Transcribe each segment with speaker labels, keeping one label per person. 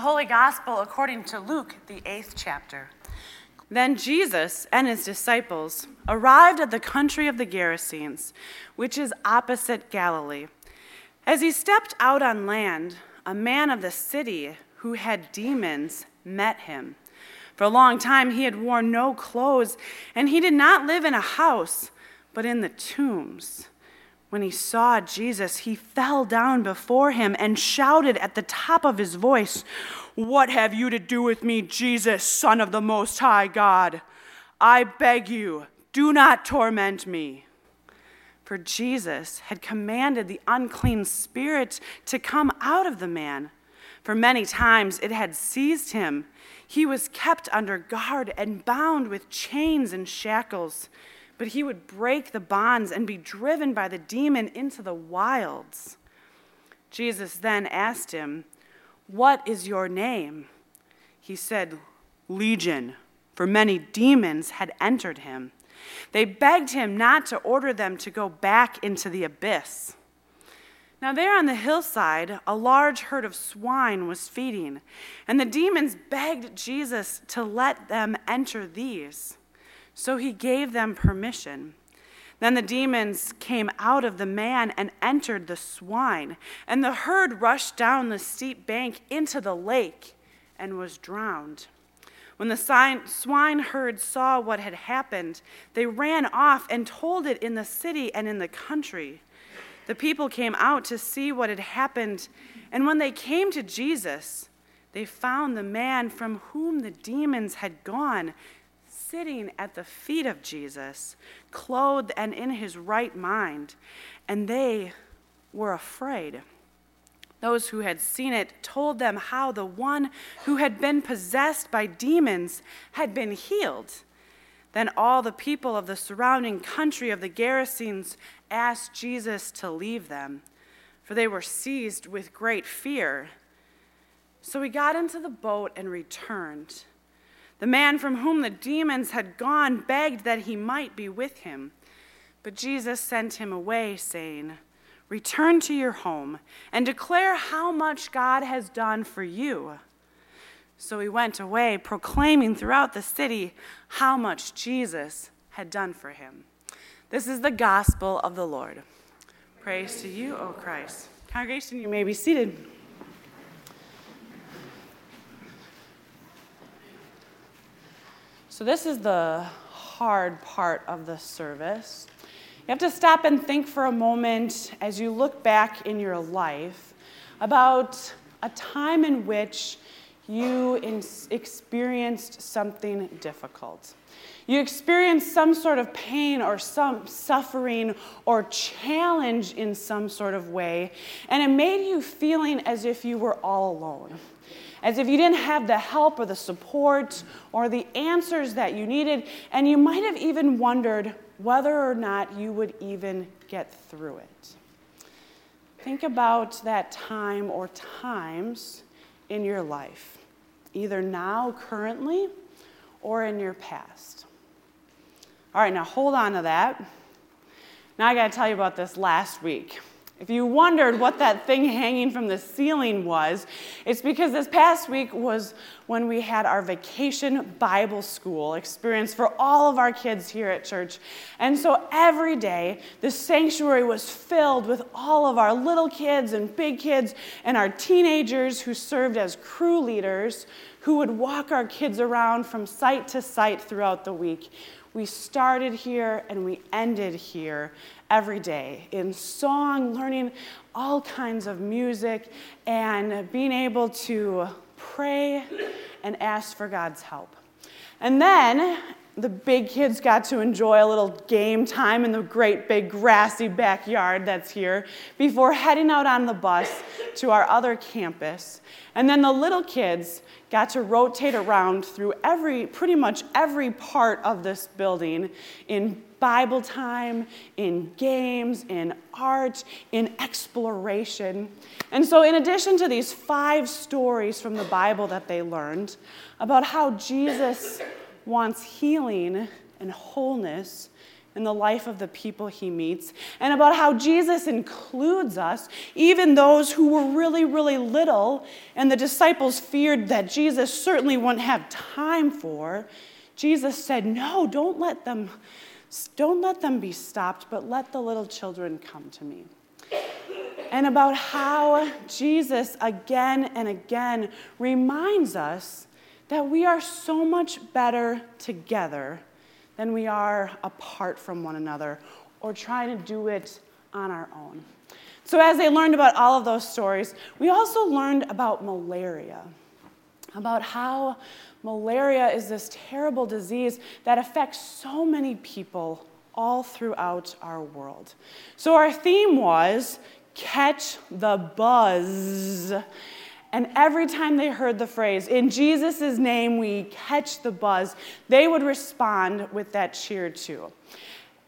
Speaker 1: The Holy Gospel according to Luke, the eighth chapter.
Speaker 2: Then Jesus and his disciples arrived at the country of the Gerasenes, which is opposite Galilee. As he stepped out on land, a man of the city who had demons met him. For a long time he had worn no clothes, and he did not live in a house, but in the tombs. When he saw Jesus, he fell down before him and shouted at the top of his voice, What have you to do with me, Jesus, Son of the Most High God? I beg you, do not torment me. For Jesus had commanded the unclean spirit to come out of the man. For many times it had seized him. He was kept under guard and bound with chains and shackles but he would break the bonds and be driven by the demon into the wilds. Jesus then asked him, What is your name? He said, Legion, for many demons had entered him. They begged him not to order them to go back into the abyss. Now, there on the hillside, a large herd of swine was feeding, and the demons begged Jesus to let them enter these. So he gave them permission. Then the demons came out of the man and entered the swine, and the herd rushed down the steep bank into the lake and was drowned. When the swine herd saw what had happened, they ran off and told it in the city and in the country. The people came out to see what had happened, and when they came to Jesus, they found the man from whom the demons had gone sitting at the feet of Jesus, clothed and in his right mind, and they were afraid. Those who had seen it told them how the one who had been possessed by demons had been healed. Then all the people of the surrounding country of the Gerasenes asked Jesus to leave them, for they were seized with great fear. So he got into the boat and returned. The man from whom the demons had gone begged that he might be with him. But Jesus sent him away, saying, Return to your home and declare how much God has done for you. So he went away, proclaiming throughout the city how much Jesus had done for him. This is the gospel of the Lord. Praise to you, O Christ. Congregation, you may be seated. So, this is the hard part of the service. You have to stop and think for a moment as you look back in your life about a time in which you experienced something difficult. You experienced some sort of pain or some suffering or challenge in some sort of way, and it made you feeling as if you were all alone as if you didn't have the help or the support or the answers that you needed, and you might have even wondered whether or not you would even get through it. Think about that time or times in your life, either now, currently, or in your past. All right, now hold on to that. Now I got to tell you about this last week. If you wondered what that thing hanging from the ceiling was, it's because this past week was when we had our vacation Bible school experience for all of our kids here at church. And so every day, the sanctuary was filled with all of our little kids and big kids and our teenagers who served as crew leaders who would walk our kids around from site to site throughout the week. We started here and we ended here every day in song, learning all kinds of music, and being able to pray and ask for God's help. And then the big kids got to enjoy a little game time in the great big grassy backyard that's here before heading out on the bus to our other campus. And then the little kids got to rotate around through every, pretty much every part of this building in Bible time, in games, in art, in exploration. And so, in addition to these five stories from the Bible that they learned about how Jesus wants healing and wholeness in the life of the people he meets, and about how Jesus includes us, even those who were really, really little, and the disciples feared that Jesus certainly wouldn't have time for. Jesus said, No, don't let them, don't let them be stopped, but let the little children come to me. And about how Jesus again and again reminds us that we are so much better together than we are apart from one another or trying to do it on our own. So, as they learned about all of those stories, we also learned about malaria, about how malaria is this terrible disease that affects so many people all throughout our world. So, our theme was catch the buzz. And every time they heard the phrase, in Jesus' name we catch the buzz, they would respond with that cheer too.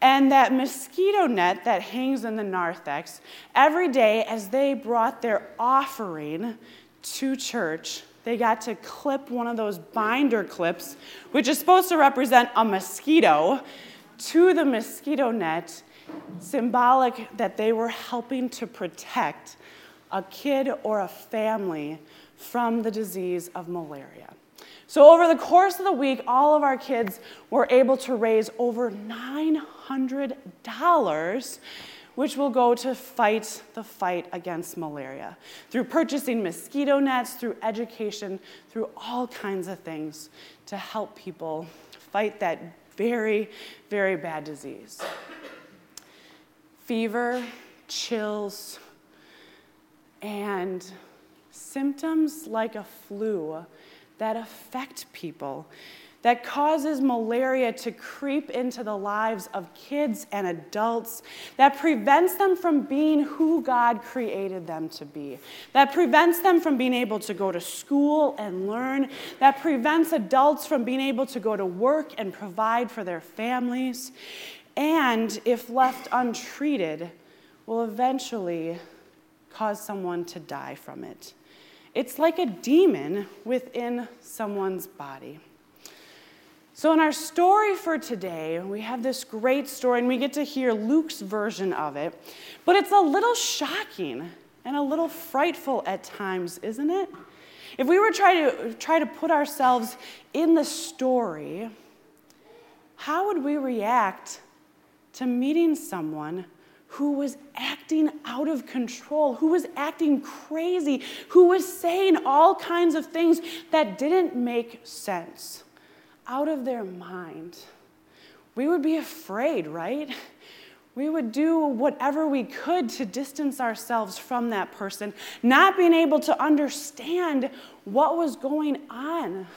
Speaker 2: And that mosquito net that hangs in the narthex, every day as they brought their offering to church, they got to clip one of those binder clips, which is supposed to represent a mosquito, to the mosquito net, symbolic that they were helping to protect a kid or a family from the disease of malaria. So, over the course of the week, all of our kids were able to raise over $900, which will go to fight the fight against malaria through purchasing mosquito nets, through education, through all kinds of things to help people fight that very, very bad disease. Fever, chills, and symptoms like a flu that affect people, that causes malaria to creep into the lives of kids and adults, that prevents them from being who God created them to be, that prevents them from being able to go to school and learn, that prevents adults from being able to go to work and provide for their families, and if left untreated, will eventually cause someone to die from it. It's like a demon within someone's body. So, in our story for today, we have this great story, and we get to hear Luke's version of it. But it's a little shocking and a little frightful at times, isn't it? If we were trying to try to put ourselves in the story, how would we react to meeting someone who was acting out of control, who was acting crazy, who was saying all kinds of things that didn't make sense out of their mind. We would be afraid, right? We would do whatever we could to distance ourselves from that person, not being able to understand what was going on,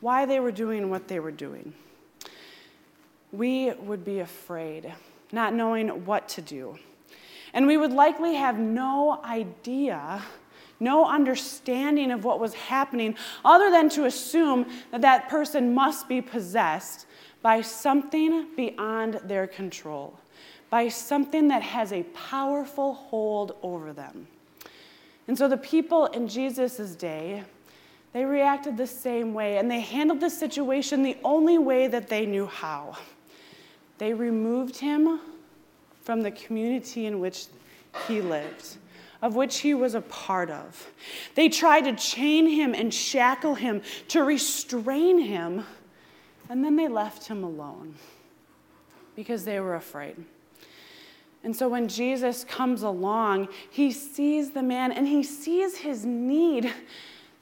Speaker 2: why they were doing what they were doing. We would be afraid not knowing what to do. And we would likely have no idea, no understanding of what was happening, other than to assume that that person must be possessed by something beyond their control, by something that has a powerful hold over them. And so the people in Jesus' day, they reacted the same way, and they handled the situation the only way that they knew how. They removed him from the community in which he lived, of which he was a part of. They tried to chain him and shackle him, to restrain him, and then they left him alone because they were afraid. And so when Jesus comes along, he sees the man and he sees his need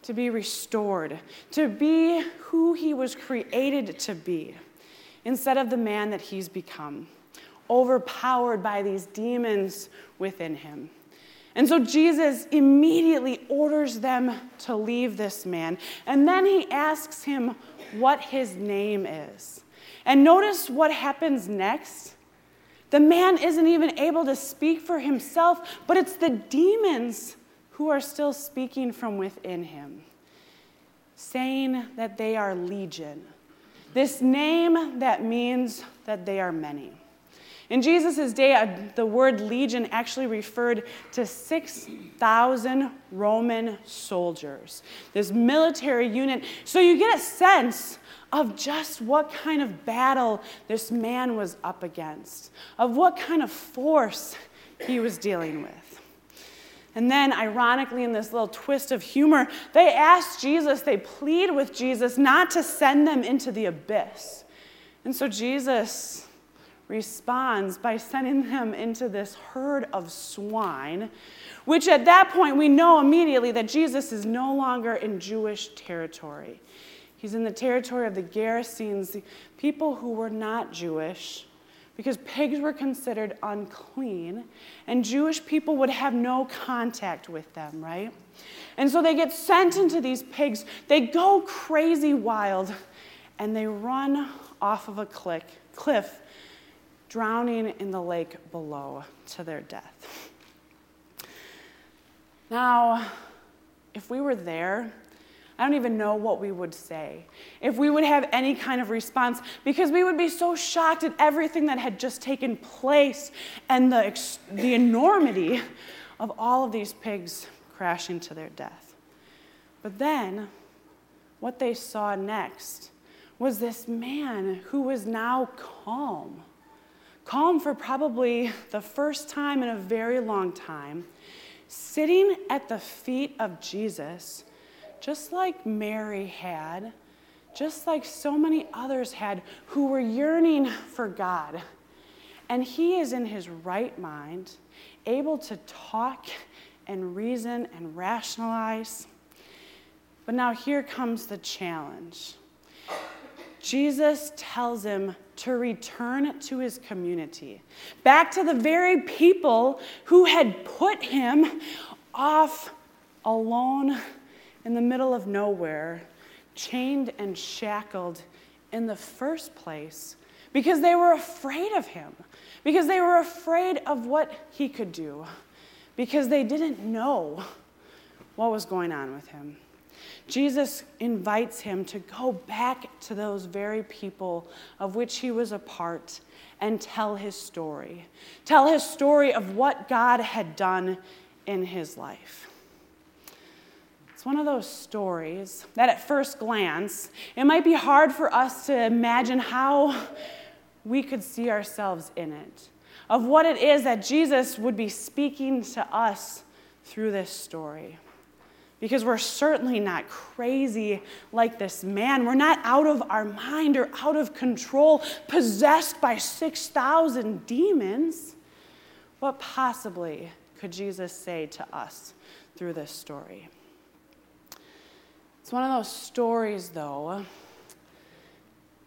Speaker 2: to be restored, to be who he was created to be instead of the man that he's become, overpowered by these demons within him. And so Jesus immediately orders them to leave this man. And then he asks him what his name is. And notice what happens next. The man isn't even able to speak for himself, but it's the demons who are still speaking from within him, saying that they are legion this name that means that they are many. In Jesus' day, the word legion actually referred to 6,000 Roman soldiers, this military unit. So you get a sense of just what kind of battle this man was up against, of what kind of force he was dealing with. And then, ironically, in this little twist of humor, they ask Jesus, they plead with Jesus not to send them into the abyss. And so Jesus responds by sending them into this herd of swine, which at that point we know immediately that Jesus is no longer in Jewish territory. He's in the territory of the Gerasenes, people who were not Jewish, because pigs were considered unclean, and Jewish people would have no contact with them, right? And so they get sent into these pigs. They go crazy wild, and they run off of a cliff, drowning in the lake below to their death. Now, if we were there, I don't even know what we would say, if we would have any kind of response, because we would be so shocked at everything that had just taken place and the, the enormity of all of these pigs crashing to their death. But then, what they saw next was this man who was now calm. Calm for probably the first time in a very long time, sitting at the feet of Jesus just like Mary had, just like so many others had who were yearning for God. And he is in his right mind, able to talk and reason and rationalize. But now here comes the challenge. Jesus tells him to return to his community, back to the very people who had put him off alone in the middle of nowhere, chained and shackled in the first place because they were afraid of him, because they were afraid of what he could do, because they didn't know what was going on with him. Jesus invites him to go back to those very people of which he was a part and tell his story. Tell his story of what God had done in his life one of those stories that at first glance, it might be hard for us to imagine how we could see ourselves in it, of what it is that Jesus would be speaking to us through this story. Because we're certainly not crazy like this man. We're not out of our mind or out of control, possessed by 6,000 demons. What possibly could Jesus say to us through this story? It's one of those stories, though,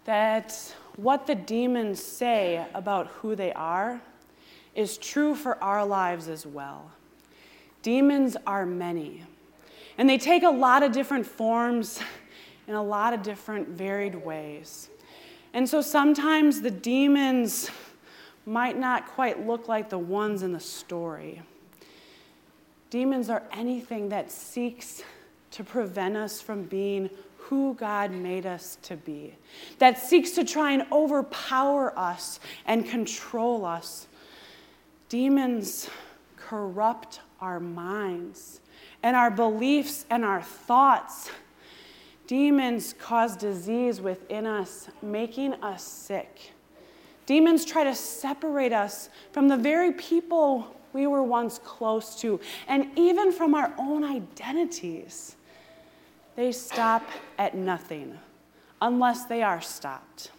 Speaker 2: that what the demons say about who they are is true for our lives as well. Demons are many, and they take a lot of different forms in a lot of different varied ways. And so sometimes the demons might not quite look like the ones in the story. Demons are anything that seeks to prevent us from being who God made us to be, that seeks to try and overpower us and control us. Demons corrupt our minds and our beliefs and our thoughts. Demons cause disease within us, making us sick. Demons try to separate us from the very people we were once close to, and even from our own identities they stop at nothing unless they are stopped.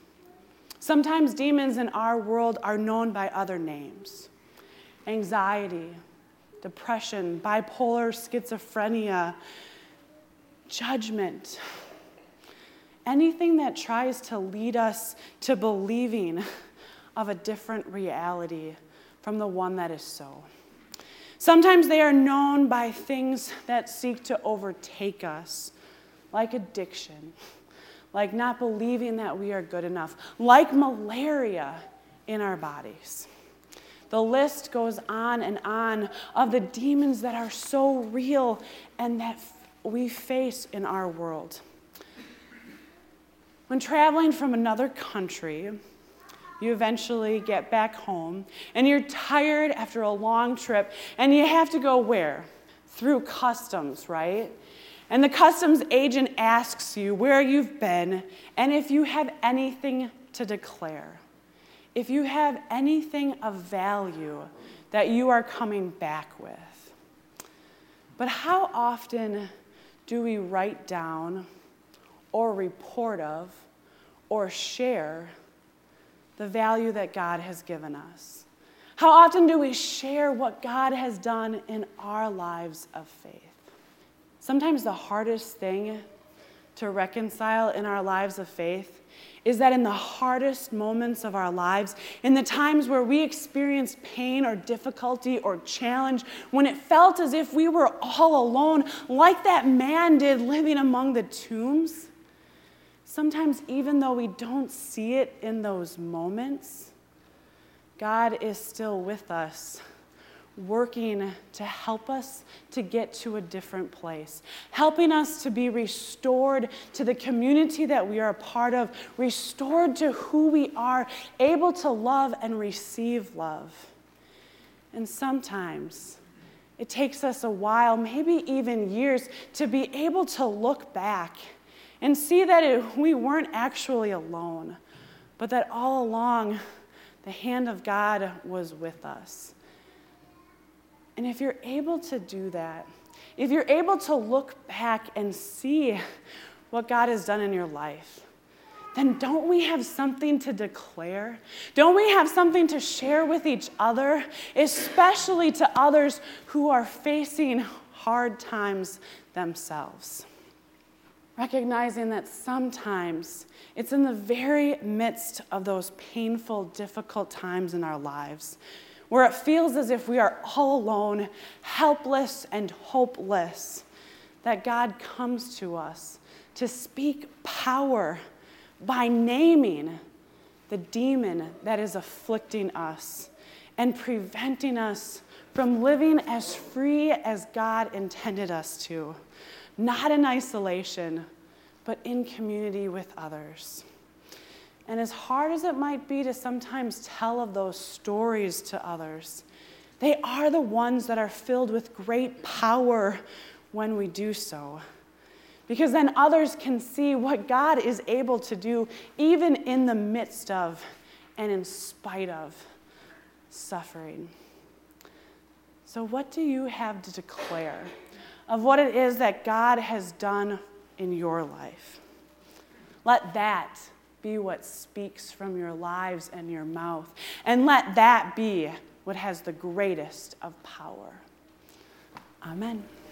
Speaker 2: Sometimes demons in our world are known by other names anxiety, depression, bipolar schizophrenia, judgment. Anything that tries to lead us to believing of a different reality from the one that is so. Sometimes they are known by things that seek to overtake us like addiction, like not believing that we are good enough, like malaria in our bodies. The list goes on and on of the demons that are so real and that we face in our world. When traveling from another country, you eventually get back home and you're tired after a long trip and you have to go where? Through customs, right? And the customs agent asks you where you've been and if you have anything to declare, if you have anything of value that you are coming back with. But how often do we write down or report of or share the value that God has given us? How often do we share what God has done in our lives of faith? Sometimes the hardest thing to reconcile in our lives of faith is that in the hardest moments of our lives, in the times where we experience pain or difficulty or challenge, when it felt as if we were all alone, like that man did living among the tombs, sometimes even though we don't see it in those moments, God is still with us working to help us to get to a different place, helping us to be restored to the community that we are a part of, restored to who we are, able to love and receive love. And sometimes it takes us a while, maybe even years, to be able to look back and see that it, we weren't actually alone, but that all along the hand of God was with us. And if you're able to do that, if you're able to look back and see what God has done in your life, then don't we have something to declare? Don't we have something to share with each other, especially to others who are facing hard times themselves? Recognizing that sometimes it's in the very midst of those painful, difficult times in our lives where it feels as if we are all alone, helpless, and hopeless, that God comes to us to speak power by naming the demon that is afflicting us and preventing us from living as free as God intended us to, not in isolation, but in community with others. And as hard as it might be to sometimes tell of those stories to others, they are the ones that are filled with great power when we do so. Because then others can see what God is able to do, even in the midst of and in spite of suffering. So, what do you have to declare of what it is that God has done in your life? Let that be what speaks from your lives and your mouth. And let that be what has the greatest of power. Amen.